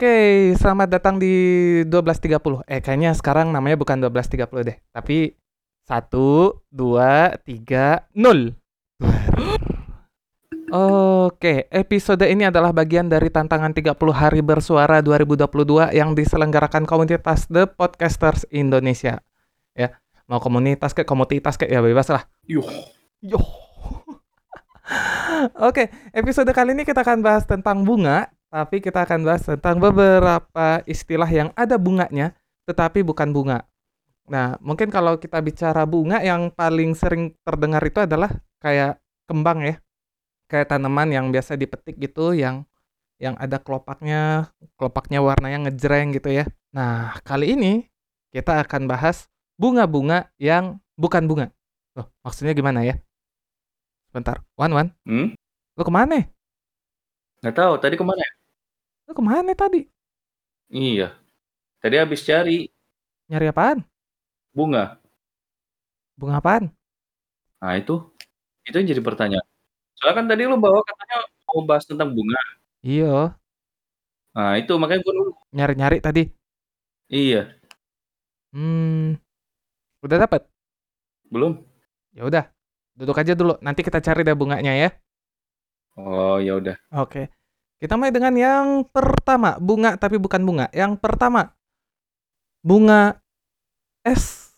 Oke, selamat datang di 12.30. Eh, kayaknya sekarang namanya bukan 12.30 deh. Tapi 1, 2, 3, 0. Oke, episode ini adalah bagian dari tantangan 30 hari bersuara 2022 yang diselenggarakan komunitas The Podcasters Indonesia. Ya, mau komunitas kayak komunitas kayak ya bebas lah. Yuh. Yo. Oke, episode kali ini kita akan bahas tentang bunga, tapi kita akan bahas tentang beberapa istilah yang ada bunganya, tetapi bukan bunga. Nah, mungkin kalau kita bicara bunga yang paling sering terdengar itu adalah kayak kembang ya. Kayak tanaman yang biasa dipetik gitu yang yang ada kelopaknya, kelopaknya warnanya ngejreng gitu ya. Nah, kali ini kita akan bahas bunga-bunga yang bukan bunga. Loh, maksudnya gimana ya? Bentar, Wan Wan, Hmm? lu ke mana? Nggak tahu. Tadi ke mana ya? Lu ke mana tadi? Iya. Tadi habis cari Nyari apaan? bunga. Bunga apaan? Nah itu, itu yang jadi pertanyaan. Soalnya kan tadi lu bawa katanya mau bahas tentang bunga. Iya, Nah itu makanya gue dulu. nyari-nyari tadi. Iya. Hmm, udah dapet? Belum. Ya udah, duduk aja dulu. Nanti kita cari deh bunganya ya. Oh ya udah. Oke. Kita mulai dengan yang pertama, bunga tapi bukan bunga. Yang pertama, bunga es.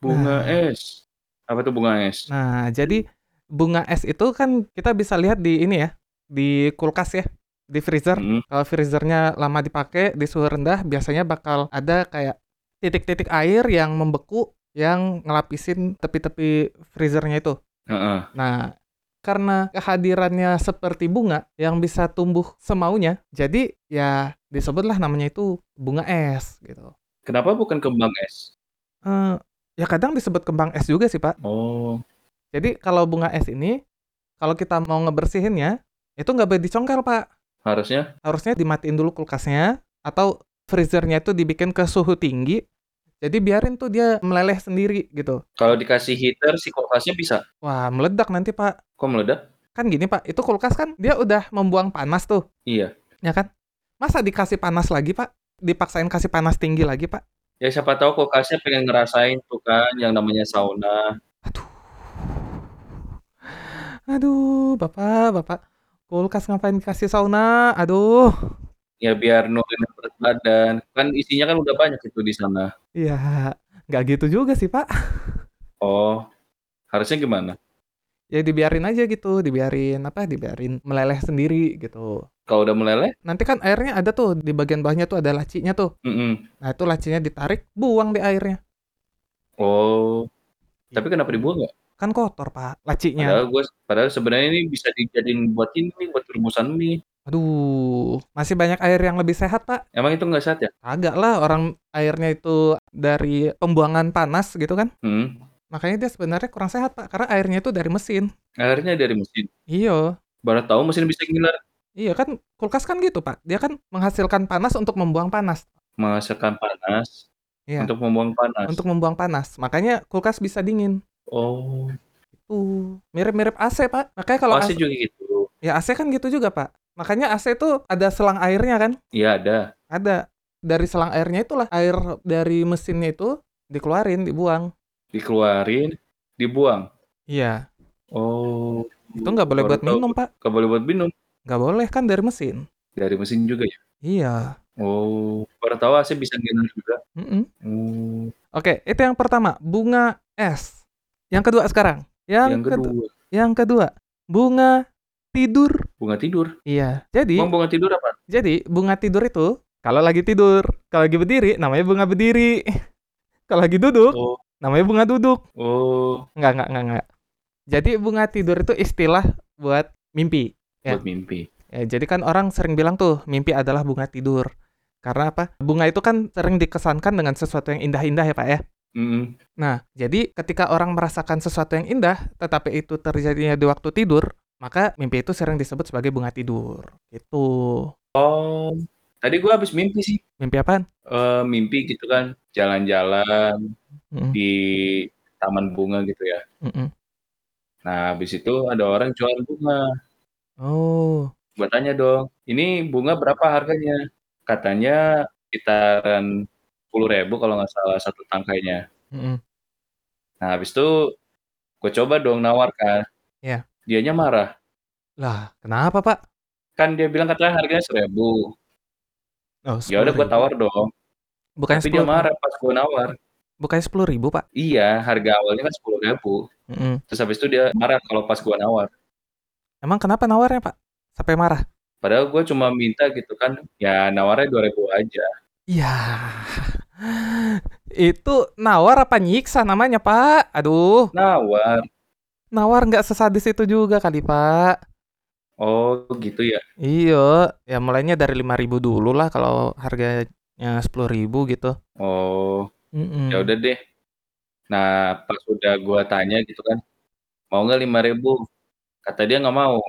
Bunga Nah. es. Apa tuh bunga es? Nah, jadi bunga es itu kan kita bisa lihat di ini ya, di kulkas ya, di freezer. Hmm. Kalau freezernya lama dipakai di suhu rendah, biasanya bakal ada kayak titik-titik air yang membeku yang ngelapisin tepi-tepi freezernya itu. Heeh. Nah, karena kehadirannya seperti bunga yang bisa tumbuh semaunya, jadi ya disebutlah namanya itu bunga es gitu. Kenapa bukan kembang es? Eh, ya kadang disebut kembang es juga sih, Pak. Oh. Jadi kalau bunga es ini, kalau kita mau ngebersihinnya, itu nggak boleh dicongkel, Pak. Harusnya? Harusnya dimatiin dulu kulkasnya, atau freezernya itu dibikin ke suhu tinggi, jadi biarin tuh dia meleleh sendiri gitu. Kalau dikasih heater si kulkasnya bisa. Wah, meledak nanti, Pak. Kok meledak? Kan gini, Pak, itu kulkas kan dia udah membuang panas tuh, Iya. ya kan? Masa dikasih panas lagi, Pak? Dipaksain kasih panas tinggi lagi, Pak? Ya siapa tahu kulkasnya pengen ngerasain tuh kan yang namanya sauna. Aduh. Aduh, Bapak, Bapak. Kulkas ngapain dikasih sauna? Aduh. Ya biar nurunin berat badan. Kan isinya kan udah banyak itu di sana. Ya, nggak gitu juga sih, Pak. Oh. Harusnya gimana? Ya dibiarin aja gitu, dibiarin apa? Dibiarin meleleh sendiri gitu. Kalau udah meleleh? Nanti kan airnya ada tuh di bagian bawahnya tuh ada lacinya tuh. Mm-mm. Nah, itu lacinya ditarik, buang di airnya. Oh. Tapi Gitu. kenapa dibuang nggak? Kan kotor, Pak, lacinya. Padahal gue, padahal sebenarnya ini bisa dijadiin buat ini, buat rumusan mie. Aduh, masih banyak air yang lebih sehat, Pak. Emang itu nggak sehat ya? Agak lah, orang airnya itu dari pembuangan panas gitu kan. Hmm. Makanya dia sebenarnya kurang sehat, Pak, karena airnya itu dari mesin. Airnya dari mesin. Iya. Baru tahu mesin bisa ngiler. Iya kan, kulkas kan gitu, Pak. Dia kan menghasilkan panas untuk membuang panas. Menghasilkan panas Iya. untuk membuang panas. Untuk membuang panas. Makanya kulkas bisa dingin. Oh. Itu mirip-mirip AC, Pak. Makanya kalau AC, Masih juga gitu. ya AC kan gitu juga, Pak. Makanya AC itu ada selang airnya kan? Iya ada. Ada. Dari selang airnya itulah air dari mesinnya itu dikeluarin, dibuang. Dikeluarin, dibuang. Iya. Oh. Itu nggak boleh buat tahu. minum, Pak. Nggak boleh buat minum. Nggak boleh kan dari mesin. Dari mesin juga ya? Iya. Oh. Baru tahu AC bisa ngiler juga. Mm-mm. Oh. Oke, itu yang pertama, bunga es. Yang kedua sekarang. Yang, Yang kedua. kedua, Yang kedua, bunga tidur. bunga tidur. Iya. Jadi, Emang bunga tidur apa? jadi bunga tidur itu kalau lagi tidur, kalau lagi berdiri namanya bunga berdiri. Kalau lagi duduk Oh. namanya bunga duduk. Oh. Enggak, enggak, enggak, enggak. Jadi bunga tidur itu istilah buat mimpi. Ya. Buat mimpi. Ya, jadi kan orang sering bilang tuh mimpi adalah bunga tidur. Karena apa? Bunga itu kan sering dikesankan dengan sesuatu yang indah-indah ya Pak ya. Mm-mm. Nah, jadi ketika orang merasakan sesuatu yang indah, tetapi itu terjadinya di waktu tidur, maka mimpi itu sering disebut sebagai bunga tidur. Gitu. Oh. Tadi gue habis mimpi sih. Mimpi apaan? Eh, mimpi gitu kan jalan-jalan Mm-mm, di taman bunga gitu ya. mm-mm. Nah, habis itu ada orang jual bunga. Oh, Gue tanya dong, ini bunga berapa harganya? Katanya sekitaran 10.000 kalau nggak salah satu tangkainya. Mhm. Nah, habis itu gue coba dong nawar kan. Iya. Dianya marah. Lah, kenapa, Pak? Kan dia bilang katanya harganya 1.000. Oh, Ya udah gue 10.000. tawar dong. Bukannya Tapi dia 10 marah pas gue nawar. Bukannya 10.000, Pak? Iya, harga awalnya kan 10.000. Mhm. Terus habis itu dia marah kalau pas gue nawar. Emang kenapa nawarnya, Pak? Sampai marah? Padahal gue cuma minta gitu kan, ya nawarnya 2.000 aja. Ya. Itu nawar apa nyiksa namanya, Pak? Aduh. Nawar. Nawar nggak sesadis itu juga kali, Pak. Oh, gitu ya. Iya, ya mulainya dari 5.000 dulu lah kalau harganya 10.000 gitu. Oh, ya udah deh. Nah, pas udah gue tanya gitu kan, mau nggak 5.000? Kata dia nggak mau.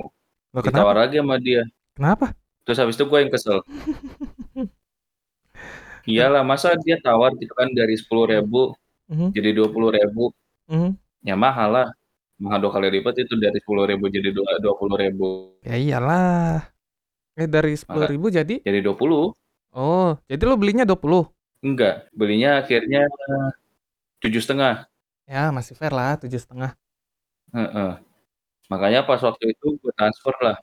Loh, Ditawar kenapa? lagi sama dia. Kenapa? Terus habis itu gue yang kesel. Iyalah, masa dia tawar gitu kan dari 10.000 Mhm. jadi 20.000. Mhm. Ya mahal lah. Mahal dua kali lipat itu dari 10.000 jadi dua 20.000. Ya iyalah. Eh dari Maka 10.000 jadi? jadi 20. Oh, jadi lo belinya 20? Enggak, belinya akhirnya tujuh setengah. Ya, masih fair lah, 7,5. Heeh. Makanya pas waktu itu gue transfer lah.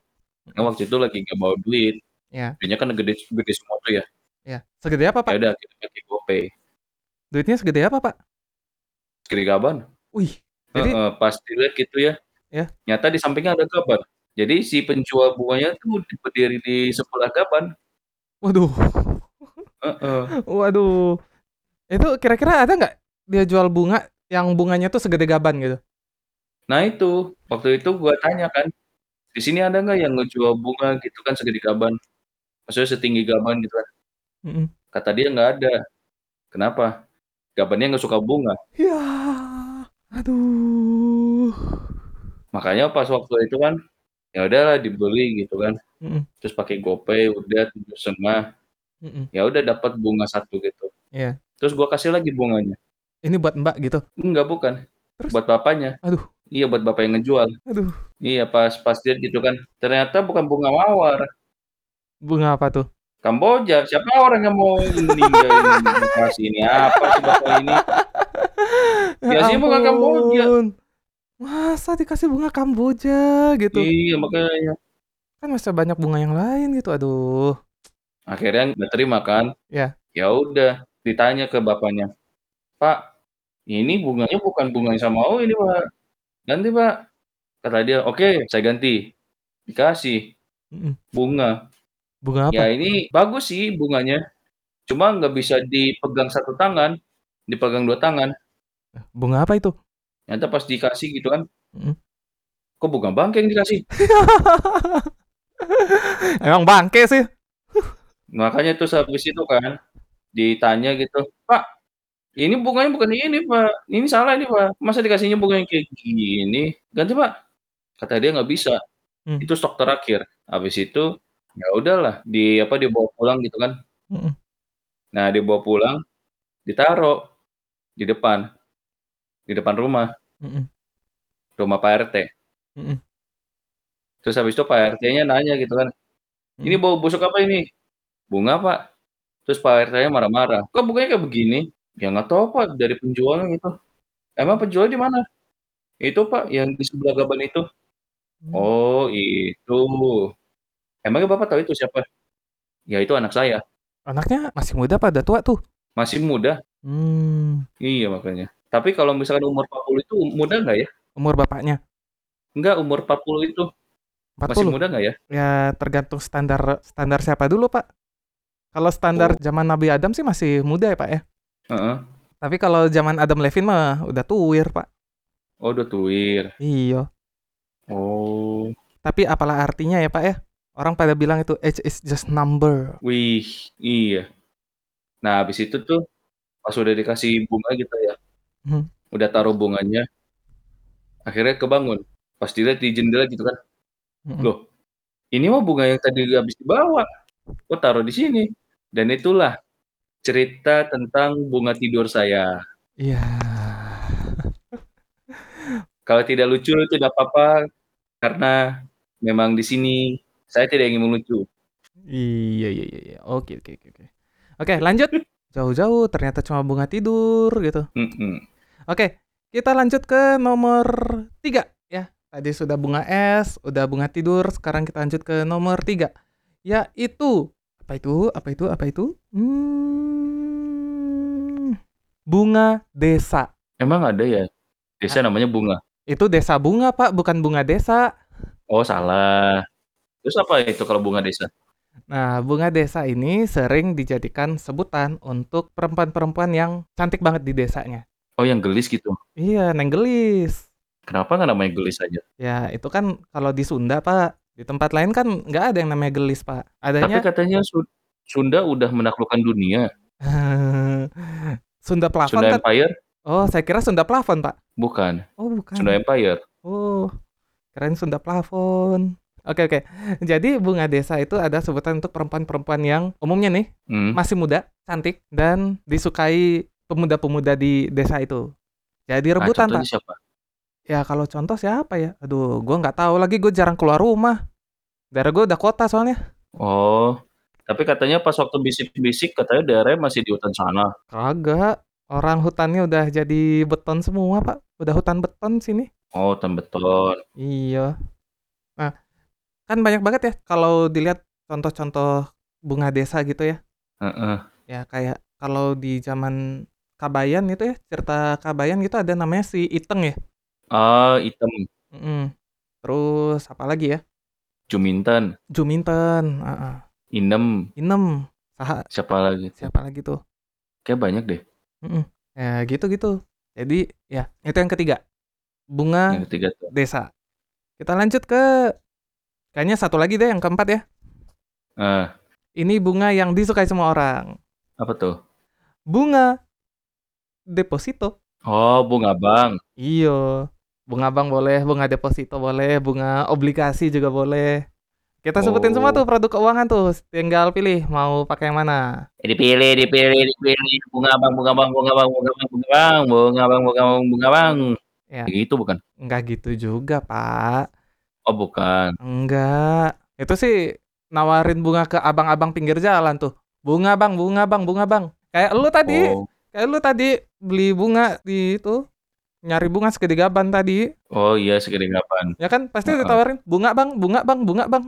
Karena Mhm. waktu itu lagi nggak bawa duit. Ya. Duitnya kan gede gede semua tuh ya. Ya. Segede apa, Ya Pak? udah kita pakai GoPay. Duitnya segede apa, Pak? Segede gaban. Wih, jadi Heeh, pas dilihat gitu ya. Ya. Nyata di sampingnya ada gaban. Jadi si penjual bunganya tuh berdiri di sebelah gaban. Waduh. Heeh. Waduh. Itu kira-kira ada nggak dia jual bunga yang bunganya tuh segede gaban gitu? Nah itu, waktu itu gua tanya kan, di sini ada nggak yang ngejual bunga gitu kan segede gaban? Maksudnya setinggi gaban gitu kan. Mhm. Kata dia nggak ada. Kenapa? Gabannya nggak suka bunga. Ya. Aduh. Makanya pas waktu itu kan, ya udahlah dibeli gitu kan. Mhm. Terus pakai GoPay udah tujuh setengah. Mhm. Ya udah dapat bunga satu gitu. Iya. Terus gua kasih lagi bunganya. Ini buat Mbak gitu? Enggak, bukan. Terus? Buat bapaknya. Aduh. Iya, buat bapak yang ngejual. Aduh. Iya, pas pas dia gitu kan. Ternyata bukan bunga mawar. Bunga apa tuh? Kamboja. Siapa orang yang mau ini kasih ini apa sih bapak ini? Ya Biasanya bunga Kamboja. ampun. Masa dikasih bunga Kamboja gitu? Iya, makanya. Kan masih banyak bunga yang lain gitu. Aduh. Akhirnya nggak terima kan. Ya. Ya udah, ditanya ke bapaknya. Pak, ini bunganya bukan bunga yang sama mau ini, Pak. Ganti, Pak. Kata dia, oke, saya ganti. Dikasih bunga. Bunga apa? Ya ini bagus sih bunganya. Cuma nggak bisa dipegang satu tangan, dipegang dua tangan. Bunga apa itu? Ternyata pas dikasih gitu kan, Mhm. kok bunga bangke yang dikasih? Emang bangke sih. Makanya terus habis itu kan, ditanya gitu, "Pak, ini bunganya bukan ini, Pak. Ini salah ini, Pak. Masa dikasihnya bunga yang kayak gini? Ganti, Pak." Kata dia nggak bisa. Hmm. Itu stok terakhir. Habis itu, ya udahlah, di apa dibawa pulang gitu kan. Mhm. Nah, dibawa pulang, ditaruh di depan. Di depan rumah. Mhm. Rumah Pak RT. Mhm. Terus habis itu Pak RT-nya nanya gitu kan, "Ini bau busuk apa ini?" "Bunga, Pak." Terus Pak RT-nya marah-marah, "Kok bunganya kayak begini?" "Ya nggak tahu, Pak, dari penjualnya gitu." "Emang penjualnya di mana?" "Itu, Pak, yang di sebelah gaban itu." Mmm. "Oh, itu. Emangnya Bapak tahu itu siapa?" "Ya itu anak saya." Anaknya masih muda apa udah tua tuh? "Masih muda." Mmm. Iya, makanya. Tapi kalau misalkan umur 40 itu muda nggak ya? Umur bapaknya? Enggak, umur 40 itu. Masih 40? muda nggak ya? Ya tergantung standar standar siapa dulu, Pak. Kalau standar Oh. zaman Nabi Adam sih masih muda ya, Pak, ya. Heeh. Tapi kalau zaman Adam Levine mah udah tuwir, Pak. Oh, udah tuwir. Iya. Oh. Tapi apalah artinya ya, Pak, ya. Orang pada bilang itu age is just number. Wih, iya. Nah, habis itu tuh pas udah dikasih bunga gitu ya. Mhm. Udah taruh bunganya. Akhirnya kebangun. Pas dilihat di jendela gitu kan. Mhm. Loh, ini mah bunga yang tadi habis dibawa. Kok taruh di sini? Dan itulah cerita tentang bunga tidur saya. Iya. Kalau tidak lucu itu tidak apa-apa karena memang di sini saya tidak ingin melucu. Iya iya iya iya. Oke oke oke oke. Oke, lanjut. Jauh-jauh ternyata cuma bunga tidur gitu. Mhm. Oke, kita lanjut ke nomor 3 ya. Tadi sudah bunga es, udah bunga tidur, sekarang kita lanjut ke nomor 3. Yaitu apa itu? Apa itu? Apa itu? Hmm, bunga desa. Emang ada ya? Desa namanya bunga? Itu desa bunga, Pak, bukan bunga desa. Oh, salah. Terus apa itu kalau bunga desa? Nah, bunga desa ini sering dijadikan sebutan untuk perempuan-perempuan yang cantik banget di desanya. Oh, yang gelis gitu? Iya, Neng Gelis. Kenapa nggak namanya gelis aja? Ya, itu kan kalau di Sunda, Pak. Di tempat lain kan nggak ada yang namanya gelis, Pak. Tapi Adanya katanya Su Sunda udah menaklukkan dunia. Sunda plafon Sunda kan? Empire? Oh, saya kira Sunda plafon, Pak. Bukan. Oh, bukan. Sunda Empire. Oh, keren Sunda plafon. Oke oke. Jadi bunga desa itu ada sebutan untuk perempuan-perempuan yang umumnya nih Hmm. masih muda, cantik dan disukai pemuda-pemuda di desa itu. Jadi Nah, rebutan, Pak. siapa? Ya kalau contoh siapa ya? Aduh, gua nggak tahu lagi. Gue jarang keluar rumah. Daerah gue udah kota soalnya. Oh, tapi katanya pas waktu bisik-bisik katanya daerahnya masih di hutan sana. Kagak. Orang hutannya udah jadi beton semua, Pak. Udah hutan beton sini. Oh, hutan beton. Iya. Kan banyak banget ya kalau dilihat contoh-contoh bunga desa gitu ya. Heeh. Ya kayak kalau di zaman Kabayan itu ya, cerita Kabayan gitu ada namanya si Iteng ya. Ah, item. Mm-mm. Terus apa lagi ya? Juminten, Juminten, heeh. Inem, Inem, saha siapa lagi? siapa lagi tuh? Kayak banyak deh. Mm-mm. Ya gitu-gitu. Jadi ya itu yang ketiga. Bunga Yang ketiga tuh. desa. Kita lanjut ke kayaknya satu lagi deh yang keempat ya. Ah, Ini bunga yang disukai semua orang. apa tuh? Bunga deposito. Oh, bunga bang. Iyo. Bunga bank boleh, bunga deposito boleh, bunga obligasi juga boleh. Kita sebutin semua Oh. tuh produk keuangan tuh. Tinggal pilih mau pakai yang mana. Dipilih, dipilih, dipilih. Bunga bang, bunga bang, bunga bang, bunga bang, bunga bang, bunga bang, bunga bang, bunga bang. Ya, Gitu bukan? enggak gitu juga, Pak. Oh, bukan. Enggak. Itu sih nawarin bunga ke abang-abang pinggir jalan tuh. Bunga bang, bunga bang, bunga bang. Kayak lu tadi, Oh, kayak lu tadi beli bunga di itu. Nyari bunga segede gaban tadi. oh iya segede kapan? Ya kan? Pasti Heeh. ditawarin bunga bang, bunga bang, bunga bang.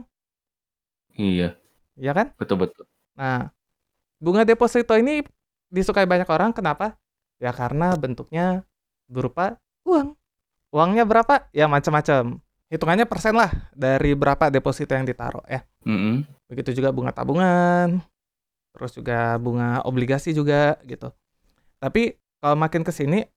Iya, Ya kan? betul betul. Nah, bunga deposito ini disukai banyak orang. Kenapa? Ya karena bentuknya berupa uang. Uangnya berapa? Ya macam-macam. Hitungannya persen lah dari berapa deposito yang ditaruh ya. Mm-mm. Begitu juga bunga tabungan, terus juga bunga obligasi juga gitu. Tapi kalau makin ke sini,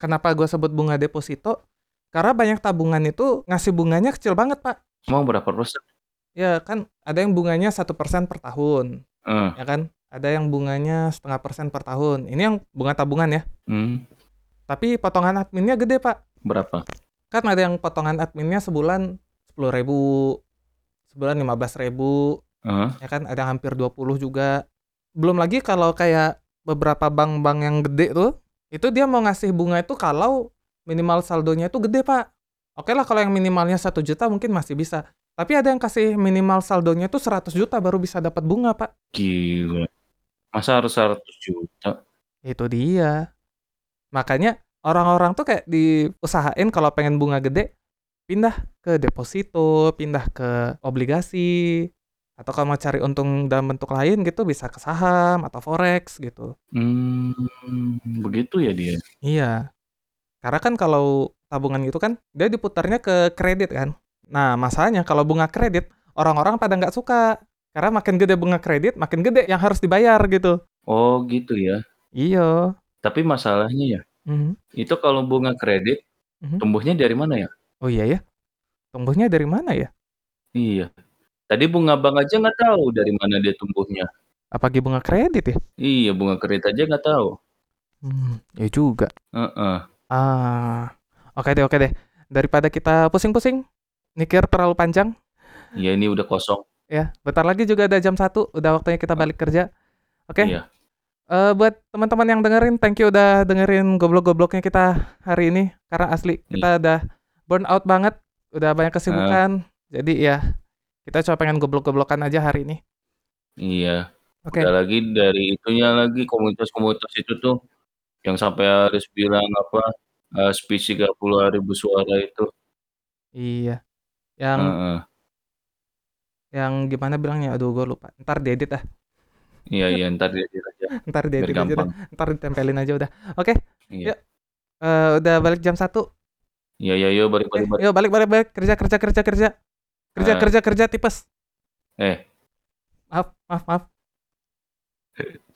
kenapa gue sebut bunga deposito? Karena banyak tabungan itu ngasih bunganya kecil banget, Pak. Emang berapa persen? Ya kan, ada yang bunganya satu persen per tahun, Eh, ya kan? Ada yang bunganya setengah persen per tahun. Ini yang bunga tabungan ya. hmm, Tapi potongan adminnya gede, Pak. berapa? Kan ada yang potongan adminnya sebulan 10.000 ribu, sebulan 15.000 ribu, Eh, ya kan? Ada hampir 20 juga. Belum lagi kalau kayak beberapa bank-bank yang gede tuh itu dia mau ngasih bunga itu kalau minimal saldonya itu gede pak. Oke lah kalau yang minimalnya satu juta mungkin masih bisa. Tapi ada yang kasih minimal saldonya itu 100 juta baru bisa dapat bunga pak. Gila. Masa harus 100 juta? itu dia. Makanya orang-orang tuh kayak diusahain kalau pengen bunga gede pindah ke deposito pindah ke obligasi. Atau kalau mau cari untung dalam bentuk lain gitu bisa ke saham atau forex gitu. Hmm, begitu ya dia. iya. Karena kan kalau tabungan gitu kan dia diputarnya ke kredit kan. Nah masalahnya kalau bunga kredit orang-orang pada nggak suka. Karena makin gede bunga kredit makin gede yang harus dibayar gitu. Oh, gitu ya. iya. Tapi masalahnya ya, Mhm. itu kalau bunga kredit Mhm. tumbuhnya dari mana ya? oh iya ya tumbuhnya dari mana ya Iya. Tadi bunga bank aja nggak tahu dari mana dia tumbuhnya. apalagi bunga kredit ya Iya, bunga kredit aja nggak tahu. Hmm, ya juga. Heeh. Ah, oke deh, oke deh. Daripada kita pusing-pusing, mikir terlalu panjang, Ya ini udah kosong. ya. Bentar lagi juga ada jam 1, udah waktunya kita balik kerja. Oke. Iya. Eh, buat teman-teman yang dengerin, thank you udah dengerin goblok-gobloknya kita hari ini. Karena asli kita udah burn out banget, udah banyak kesibukan. Jadi ya, kita cuma pengen goblok-goblokan aja hari ini. Iya. Oke. Udah lagi dari itunya lagi, komunitas-komunitas itu tuh, yang sampai harus bilang apa, eee, speech 30 hari bersuara itu. Iya. Yang Heeh. yang gimana bilangnya? Aduh gue lupa, entar diedit ah. Iya iya, entar diedit aja, Entar biar diedit aja entar ditempelin aja udah. Oke, Iya. yuk, eee, udah balik jam 1. Iya iya, yuk balik Oke, balik balik. yuk balik balik balik, kerja kerja kerja kerja. Kerja Heeh. kerja kerja, tipes. Eh. Maaf maaf maaf.